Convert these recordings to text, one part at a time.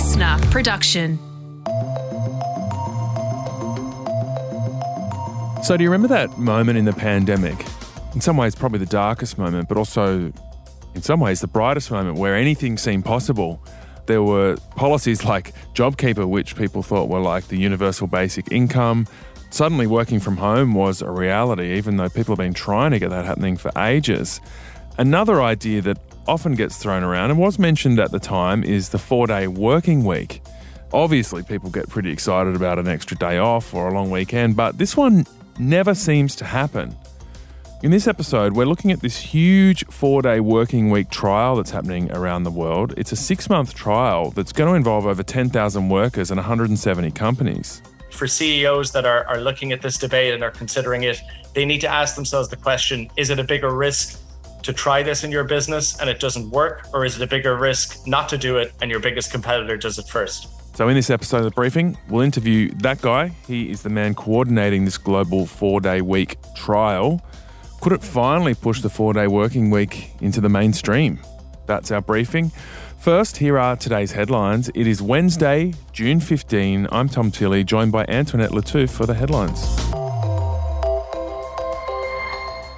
listener production. So, do you remember that moment in the pandemic? In some ways, probably the darkest moment, but also in some ways the brightest moment where anything seemed possible. There were policies like JobKeeper, which people thought were like the universal basic income. Suddenly, working from home was a reality, even though people have been trying to get that happening for ages. Another idea that often gets thrown around and was mentioned at the time is the four day working week. Obviously, people get pretty excited about an extra day off or a long weekend, but this one never seems to happen. In this episode, we're looking at this huge four day working week trial that's happening around the world. It's a six month trial that's going to involve over 10,000 workers and 170 companies. For CEOs that are, are looking at this debate and are considering it, they need to ask themselves the question is it a bigger risk to try this in your business and it doesn't work, or is it a bigger risk not to do it and your biggest competitor does it first? So, in this episode of the briefing, we'll interview that guy. He is the man coordinating this global four day week trial. Could it finally push the four day working week into the mainstream? That's our briefing. First, here are today's headlines. It is Wednesday, June 15. I'm Tom Tilley, joined by Antoinette Lattouf for the headlines.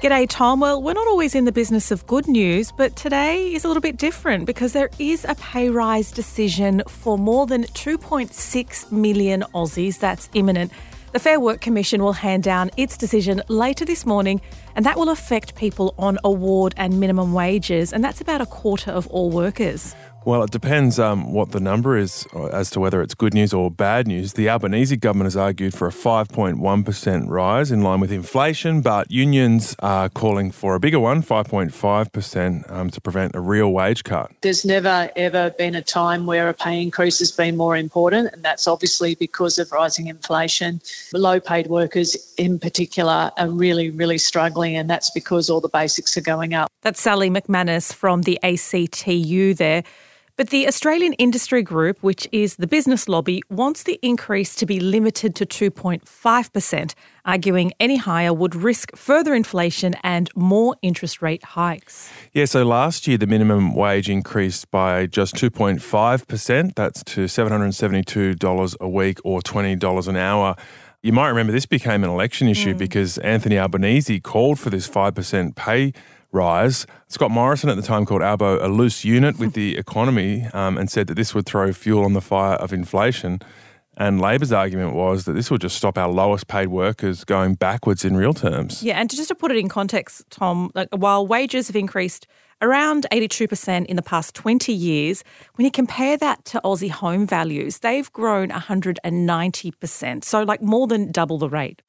G'day, Tom. Well, we're not always in the business of good news, but today is a little bit different because there is a pay rise decision for more than 2.6 million Aussies. That's imminent. The Fair Work Commission will hand down its decision later this morning, and that will affect people on award and minimum wages, and that's about a quarter of all workers. Well, it depends um, what the number is uh, as to whether it's good news or bad news. The Albanese government has argued for a 5.1% rise in line with inflation, but unions are calling for a bigger one, 5.5%, um, to prevent a real wage cut. There's never, ever been a time where a pay increase has been more important, and that's obviously because of rising inflation. Low paid workers, in particular, are really, really struggling, and that's because all the basics are going up. That's Sally McManus from the ACTU there. But the Australian Industry Group, which is the business lobby, wants the increase to be limited to 2.5%, arguing any higher would risk further inflation and more interest rate hikes. Yeah, so last year the minimum wage increased by just 2.5%. That's to $772 a week or $20 an hour. You might remember this became an election issue mm. because Anthony Albanese called for this 5% pay rise. Scott Morrison at the time called Albo a loose unit with the economy um, and said that this would throw fuel on the fire of inflation. And Labor's argument was that this would just stop our lowest paid workers going backwards in real terms. Yeah, and just to put it in context, Tom, like while wages have increased around 82% in the past 20 years, when you compare that to Aussie home values, they've grown 190%. So, like more than double the rate.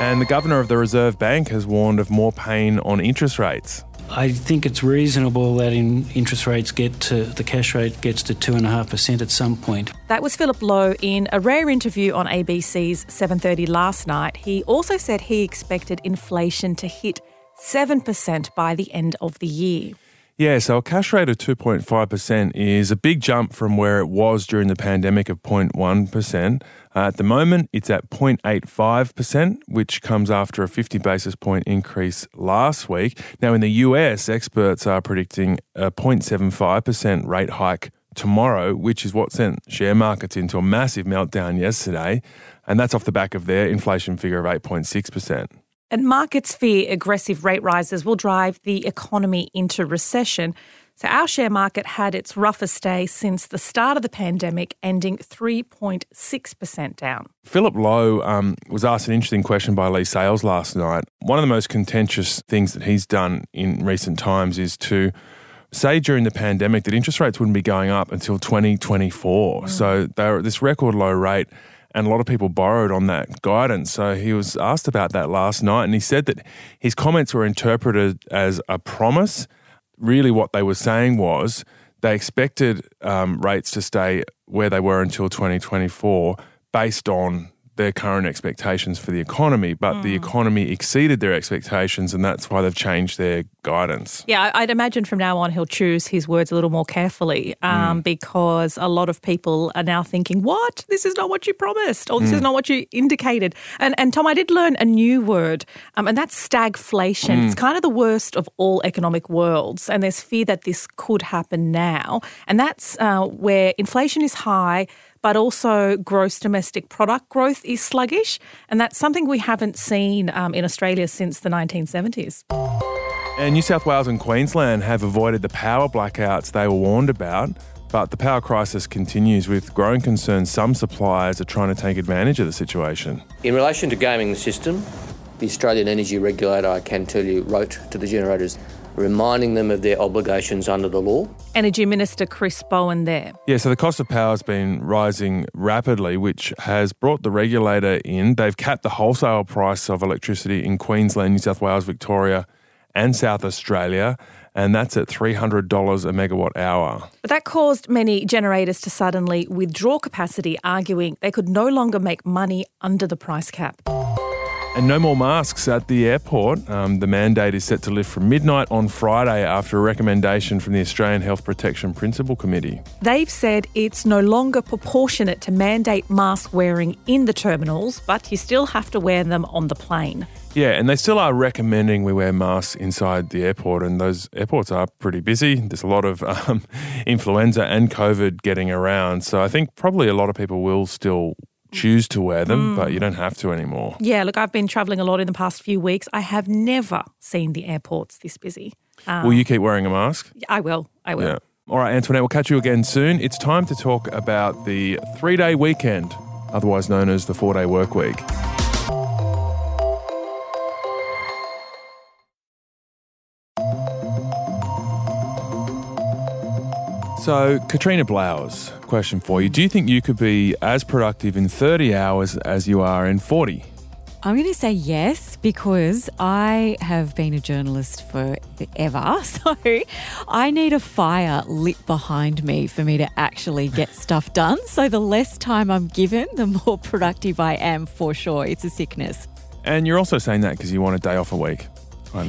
And the governor of the Reserve Bank has warned of more pain on interest rates. I think it's reasonable that in interest rates get to the cash rate gets to two and a half percent at some point. That was Philip Lowe in a rare interview on ABC's 7:30 last night. He also said he expected inflation to hit seven percent by the end of the year. Yeah, so a cash rate of 2.5% is a big jump from where it was during the pandemic of 0.1%. Uh, at the moment, it's at 0.85%, which comes after a 50 basis point increase last week. Now, in the US, experts are predicting a 0.75% rate hike tomorrow, which is what sent share markets into a massive meltdown yesterday. And that's off the back of their inflation figure of 8.6%. And markets fear aggressive rate rises will drive the economy into recession. So, our share market had its roughest day since the start of the pandemic, ending 3.6% down. Philip Lowe um, was asked an interesting question by Leigh Sales last night. One of the most contentious things that he's done in recent times is to say during the pandemic that interest rates wouldn't be going up until 2024. Mm. So, they're at this record low rate and a lot of people borrowed on that guidance. So he was asked about that last night, and he said that his comments were interpreted as a promise. Really, what they were saying was they expected um, rates to stay where they were until 2024 based on their current expectations for the economy, but mm. the economy exceeded their expectations, and that's why they've changed their guidance. Yeah, I'd imagine from now on he'll choose his words a little more carefully um, mm. because a lot of people are now thinking, "What? This is not what you promised, or this mm. is not what you indicated." And and Tom, I did learn a new word, um, and that's stagflation. Mm. It's kind of the worst of all economic worlds, and there's fear that this could happen now, and that's uh, where inflation is high but also gross domestic product growth is sluggish. And that's something we haven't seen um, in Australia since the 1970s. And New South Wales and Queensland have avoided the power blackouts they were warned about. But the power crisis continues with growing concerns some suppliers are trying to take advantage of the situation. In relation to gaming the system, the Australian Energy Regulator, I can tell you, wrote to the generators reminding them of their obligations under the law. Energy Minister Chris Bowen there. Yeah, so the cost of power has been rising rapidly, which has brought the regulator in. They've capped the wholesale price of electricity in Queensland, New South Wales, Victoria, and South Australia. And that's at $300 a megawatt hour. But that caused many generators to suddenly withdraw capacity, arguing they could no longer make money under the price cap. And no more masks at the airport. Um, the mandate is set to lift from midnight on Friday after a recommendation from the Australian Health Protection Principal Committee. They've said it's no longer proportionate to mandate mask wearing in the terminals, but you still have to wear them on the plane. Yeah, and they still are recommending we wear masks inside the airport, and those airports are pretty busy. There's a lot of um, influenza and COVID getting around, so I think probably a lot of people will still choose to wear them, mm. but you don't have to anymore. Yeah, look, I've been traveling a lot in the past few weeks. I have never seen the airports this busy. Um, will you keep wearing a mask? I will. I will. Yeah. All right, Antoinette, we'll catch you again soon. It's time to talk about the three day weekend, otherwise known as the four day work week. So, Katrina Blowers, question for you. Do you think you could be as productive in 30 hours as you are in 40? I'm going to say yes because I have been a journalist forever. So I need a fire lit behind me for me to actually get stuff done. So the less time I'm given, the more productive I am for sure. It's a sickness. And you're also saying that because you want a day off a week.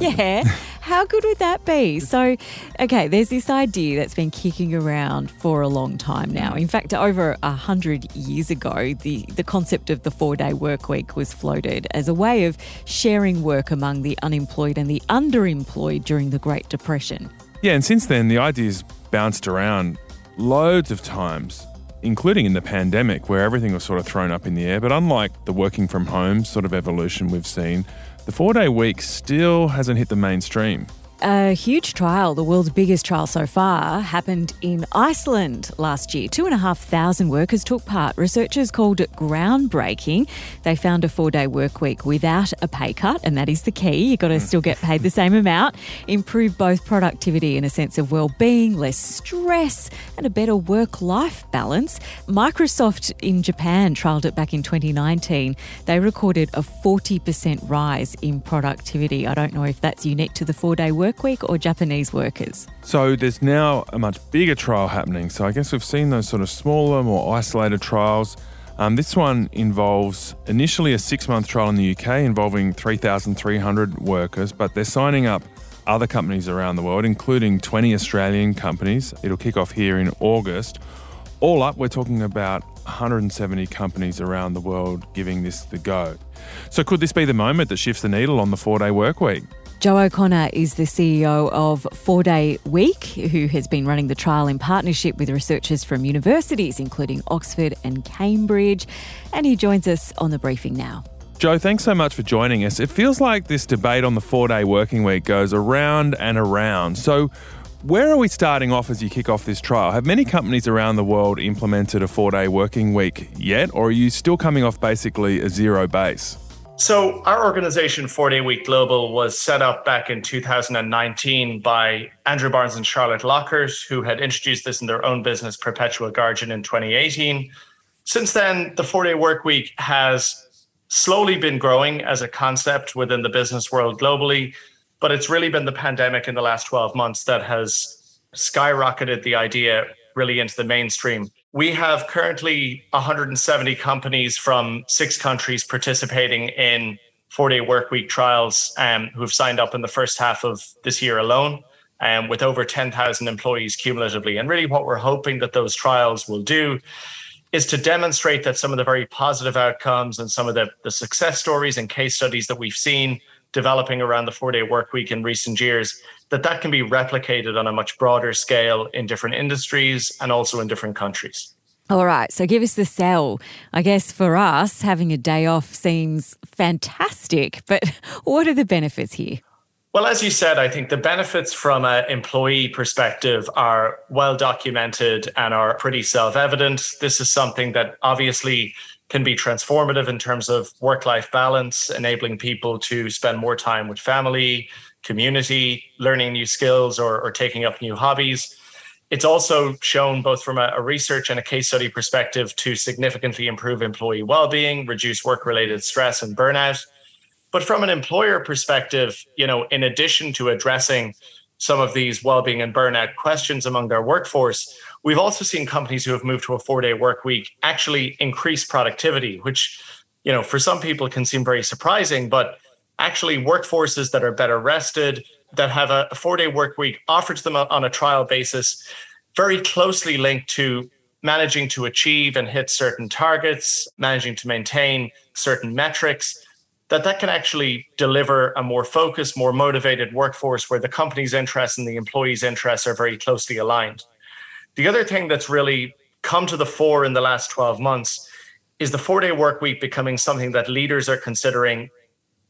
Yeah. How good would that be? So, okay, there's this idea that's been kicking around for a long time now. In fact, over a hundred years ago, the, the concept of the four day work week was floated as a way of sharing work among the unemployed and the underemployed during the Great Depression. Yeah, and since then, the idea's bounced around loads of times including in the pandemic where everything was sort of thrown up in the air. But unlike the working from home sort of evolution we've seen, the four day week still hasn't hit the mainstream. A huge trial, the world's biggest trial so far, happened in Iceland last year. Two and a half thousand workers took part. Researchers called it groundbreaking. They found a four day work week without a pay cut, and that is the key. You've got to mm. still get paid the same amount. Improve both productivity and a sense of well being, less stress, and a better work life balance. Microsoft in Japan trialled it back in 2019. They recorded a 40% rise in productivity. I don't know if that's unique to the four day work Workweek or Japanese workers? So there's now a much bigger trial happening. So I guess we've seen those sort of smaller, more isolated trials. Um, this one involves initially a six month trial in the UK involving 3,300 workers, but they're signing up other companies around the world, including 20 Australian companies. It'll kick off here in August. All up, we're talking about 170 companies around the world giving this the go. So, could this be the moment that shifts the needle on the four day work week? Joe O'Connor is the CEO of Four Day Week, who has been running the trial in partnership with researchers from universities, including Oxford and Cambridge. And he joins us on the briefing now. Joe, thanks so much for joining us. It feels like this debate on the four day working week goes around and around. So, where are we starting off as you kick off this trial? Have many companies around the world implemented a four day working week yet, or are you still coming off basically a zero base? So, our organization, Four Day Week Global, was set up back in 2019 by Andrew Barnes and Charlotte Lockhart, who had introduced this in their own business, Perpetual Guardian, in 2018. Since then, the four day work week has slowly been growing as a concept within the business world globally, but it's really been the pandemic in the last 12 months that has skyrocketed the idea really into the mainstream We have currently 170 companies from six countries participating in four day workweek trials um, who have signed up in the first half of this year alone. Um, with over 10,000 employees cumulatively. And really, what we're hoping that those trials will do is to demonstrate that some of the very positive outcomes and some of the, the success stories and case studies that we've seen developing around the four day work week in recent years that that can be replicated on a much broader scale in different industries and also in different countries all right, so give us the sell. I guess for us, having a day off seems fantastic, but what are the benefits here? Well, as you said, I think the benefits from an employee perspective are well documented and are pretty self evident. This is something that obviously can be transformative in terms of work life balance, enabling people to spend more time with family, community, learning new skills, or, or taking up new hobbies. It's also shown both from a, a research and a case study perspective to significantly improve employee well being, reduce work related stress and burnout. But from an employer perspective, you know, in addition to addressing some of these well-being and burnout questions among their workforce, we've also seen companies who have moved to a four-day work week actually increase productivity, which, you know, for some people can seem very surprising, but actually workforces that are better rested, that have a four-day work week offered to them on a trial basis, very closely linked to managing to achieve and hit certain targets, managing to maintain certain metrics that that can actually deliver a more focused, more motivated workforce where the company's interests and the employees' interests are very closely aligned. The other thing that's really come to the fore in the last 12 months is the four day work week becoming something that leaders are considering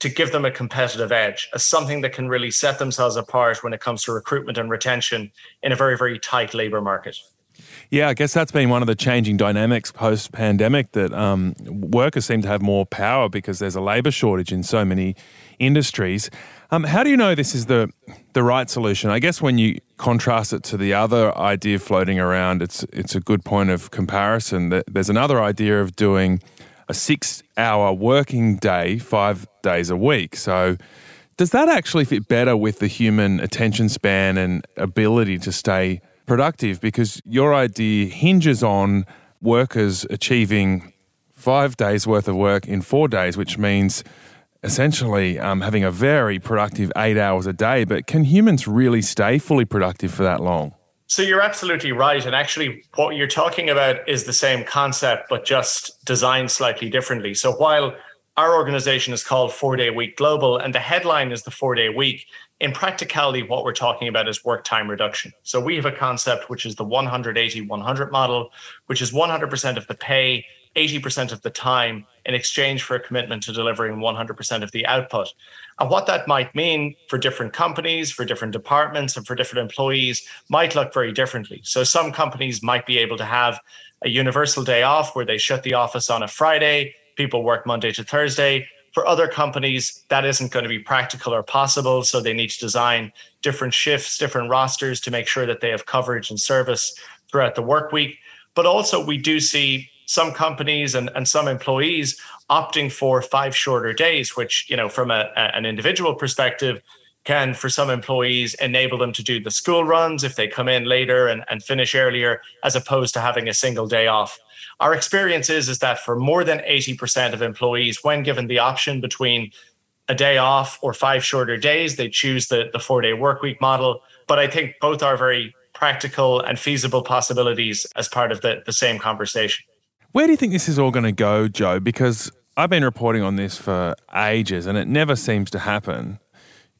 to give them a competitive edge as something that can really set themselves apart when it comes to recruitment and retention in a very, very tight labor market. Yeah, I guess that's been one of the changing dynamics post pandemic that um, workers seem to have more power because there's a labour shortage in so many industries. Um, how do you know this is the the right solution? I guess when you contrast it to the other idea floating around, it's it's a good point of comparison. That there's another idea of doing a six hour working day, five days a week. So. Does that actually fit better with the human attention span and ability to stay productive because your idea hinges on workers achieving five days worth of work in four days, which means essentially um, having a very productive eight hours a day. But can humans really stay fully productive for that long? So you're absolutely right. And actually, what you're talking about is the same concept, but just designed slightly differently. So while our organization is called Four Day Week Global, and the headline is the four day week in practicality, what we're talking about is work time reduction. So we have a concept which is the 180 100 model, which is 100% of the pay, 80% of the time in exchange for a commitment to delivering 100% of the output. And what that might mean for different companies, for different departments, and for different employees might look very differently. So some companies might be able to have a universal day off where they shut the office on a Friday, people work Monday to Thursday for other companies, that isn't going to be practical or possible. So they need to design different shifts, different rosters to make sure that they have coverage and service throughout the work week. But also, we do see some companies and, and some employees opting for five shorter days, which, you know, from a, an individual perspective, can for some employees enable them to do the school runs if they come in later and, and finish earlier, as opposed to having a single day off. Our experience is, is that for more than 80% of employees, when given the option between a day off or five shorter days, they choose the, the four day work week model. But I think both are very practical and feasible possibilities as part of the, the same conversation. Where do you think this is all going to go, Joe? Because I've been reporting on this for ages and it never seems to happen.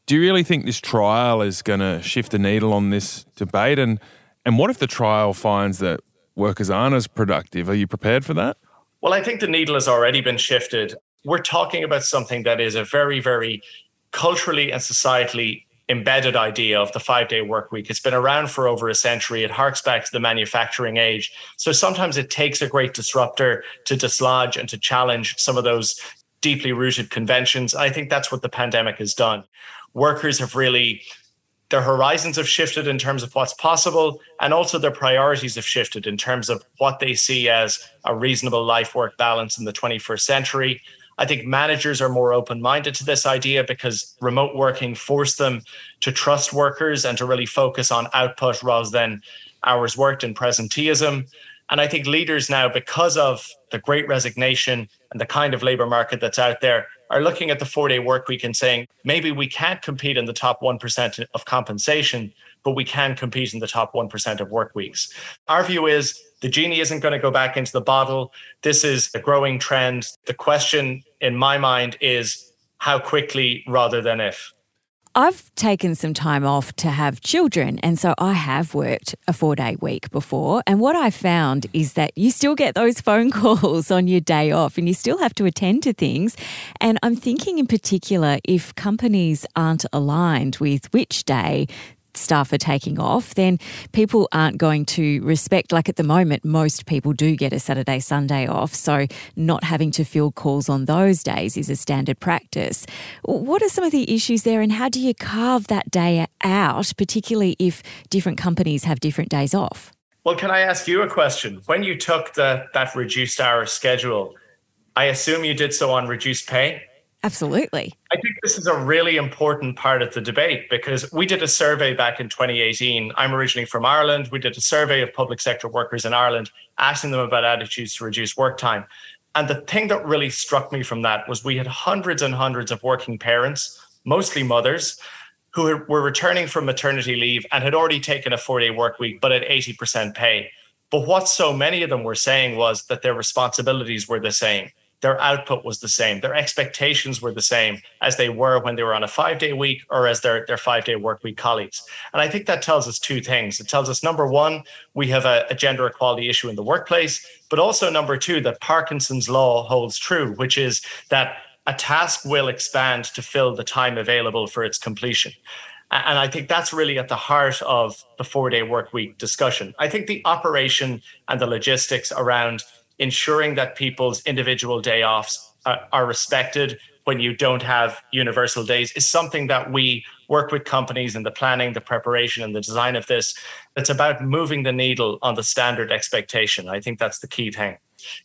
Do you really think this trial is going to shift the needle on this debate? And, and what if the trial finds that workers aren't as productive. Are you prepared for that? Well, I think the needle has already been shifted. We're talking about something that is a very, very culturally and societally embedded idea of the five day work week. It's been around for over a century. It harks back to the manufacturing age. So sometimes it takes a great disruptor to dislodge and to challenge some of those deeply rooted conventions. I think that's what the pandemic has done. Workers have really their horizons have shifted in terms of what's possible, and also their priorities have shifted in terms of what they see as a reasonable life work balance in the 21st century. I think managers are more open minded to this idea because remote working forced them to trust workers and to really focus on output rather than hours worked and presenteeism. And I think leaders now, because of the great resignation and the kind of labor market that's out there, are looking at the four day work week and saying, maybe we can't compete in the top 1% of compensation, but we can compete in the top 1% of work weeks. Our view is the genie isn't going to go back into the bottle. This is a growing trend. The question in my mind is how quickly rather than if. I've taken some time off to have children, and so I have worked a four day week before. And what I found is that you still get those phone calls on your day off and you still have to attend to things. And I'm thinking in particular if companies aren't aligned with which day staff are taking off, then people aren't going to respect, like at the moment, most people do get a Saturday, Sunday off. So not having to field calls on those days is a standard practice. What are some of the issues there and how do you carve that day out, particularly if different companies have different days off? Well, can I ask you a question? When you took the that reduced hour schedule, I assume you did so on reduced pay? Absolutely. I think this is a really important part of the debate because we did a survey back in 2018. I'm originally from Ireland. We did a survey of public sector workers in Ireland, asking them about attitudes to reduce work time. And the thing that really struck me from that was we had hundreds and hundreds of working parents, mostly mothers, who were returning from maternity leave and had already taken a four day work week, but at 80% pay. But what so many of them were saying was that their responsibilities were the same their output was the same. Their expectations were the same as they were when they were on a five day week or as their, their five day work week colleagues. And I think that tells us two things. It tells us number one, we have a, a gender equality issue in the workplace, but also number two, that Parkinson's law holds true, which is that a task will expand to fill the time available for its completion. And I think that's really at the heart of the four day work week discussion. I think the operation and the logistics around ensuring that people's individual day offs are, are respected when you don't have universal days is something that we work with companies in the planning, the preparation, and the design of this. It's about moving the needle on the standard expectation. I think that's the key thing.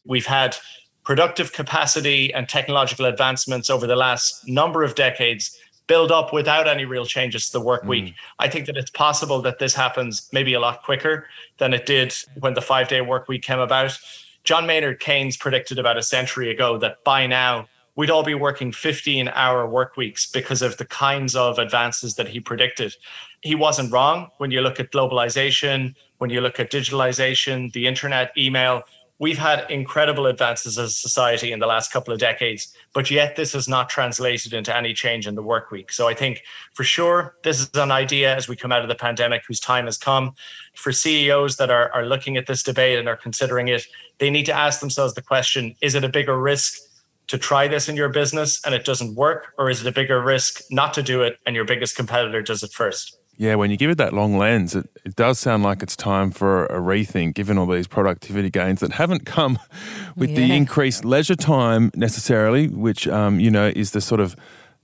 We've had productive capacity and technological advancements over the last number of decades build up without any real changes to the work week. Mm. I think that it's possible that this happens maybe a lot quicker than it did when the five day work week came about. John Maynard Keynes predicted about a century ago that by now we'd all be working 15 hour work weeks because of the kinds of advances that he predicted. He wasn't wrong when you look at globalization, when you look at digitalization, the internet, email. We've had incredible advances as a society in the last couple of decades, but yet this has not translated into any change in the work week. So I think for sure, this is an idea as we come out of the pandemic whose time has come. For CEOs that are, are looking at this debate and are considering it, they need to ask themselves the question is it a bigger risk to try this in your business and it doesn't work, or is it a bigger risk not to do it and your biggest competitor does it first? Yeah, when you give it that long lens, it, it does sound like it's time for a rethink, given all these productivity gains that haven't come with yeah. the increased leisure time necessarily, which, um, you know, is the sort of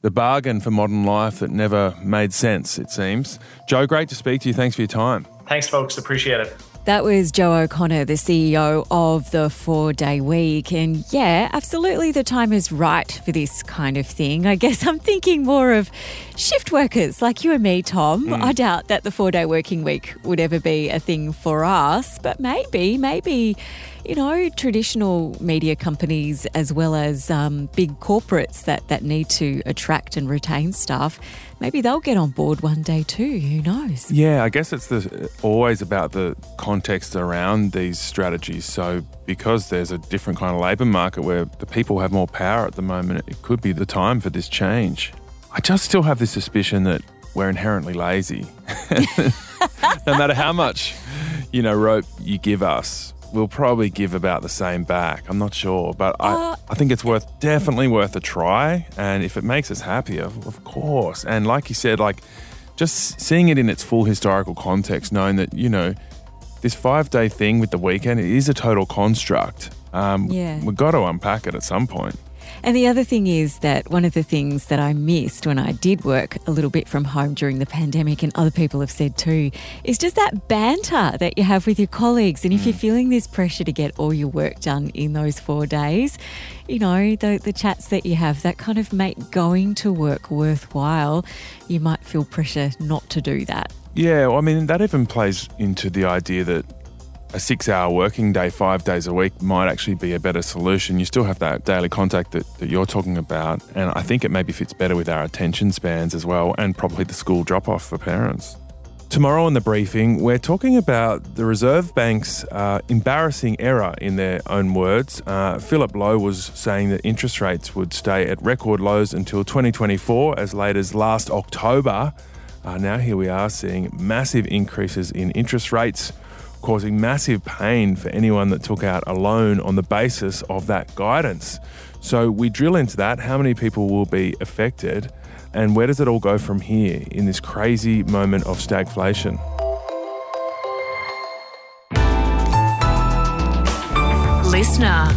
the bargain for modern life that never made sense, it seems. Joe, great to speak to you. Thanks for your time. Thanks, folks. Appreciate it. That was Joe O'Connor, the CEO of the four day week. And yeah, absolutely, the time is right for this kind of thing. I guess I'm thinking more of shift workers like you and me, Tom. Mm. I doubt that the four day working week would ever be a thing for us, but maybe, maybe you know, traditional media companies as well as um, big corporates that, that need to attract and retain staff, maybe they'll get on board one day too. Who knows? Yeah, I guess it's the, always about the context around these strategies. So, because there's a different kind of labour market where the people have more power at the moment, it could be the time for this change. I just still have this suspicion that we're inherently lazy. no matter how much, you know, rope you give us, we'll probably give about the same back. I'm not sure, but I, uh, I think it's worth definitely worth a try. And if it makes us happier, of course. And like you said, like just seeing it in its full historical context, knowing that you know this five day thing with the weekend it is a total construct. Um, yeah, we've got to unpack it at some point. And the other thing is that one of the things that I missed when I did work a little bit from home during the pandemic, and other people have said too, is just that banter that you have with your colleagues. And if you're mm. feeling this pressure to get all your work done in those four days, you know, the, the chats that you have that kind of make going to work worthwhile, you might feel pressure not to do that. Yeah, well, I mean, that even plays into the idea that a six hour working day, five days a week, might actually be a better solution. You still have that daily contact that, that you're talking about. And I think it maybe fits better with our attention spans as well, and probably the school drop off for parents. Tomorrow on the briefing, we're talking about the Reserve Bank's uh, embarrassing error, in their own words. Uh, Philip Lowe was saying that interest rates would stay at record lows until 2024, as late as last October. Uh, now, here we are seeing massive increases in interest rates, causing massive pain for anyone that took out a loan on the basis of that guidance. So, we drill into that how many people will be affected and where does it all go from here in this crazy moment of stagflation? Listener.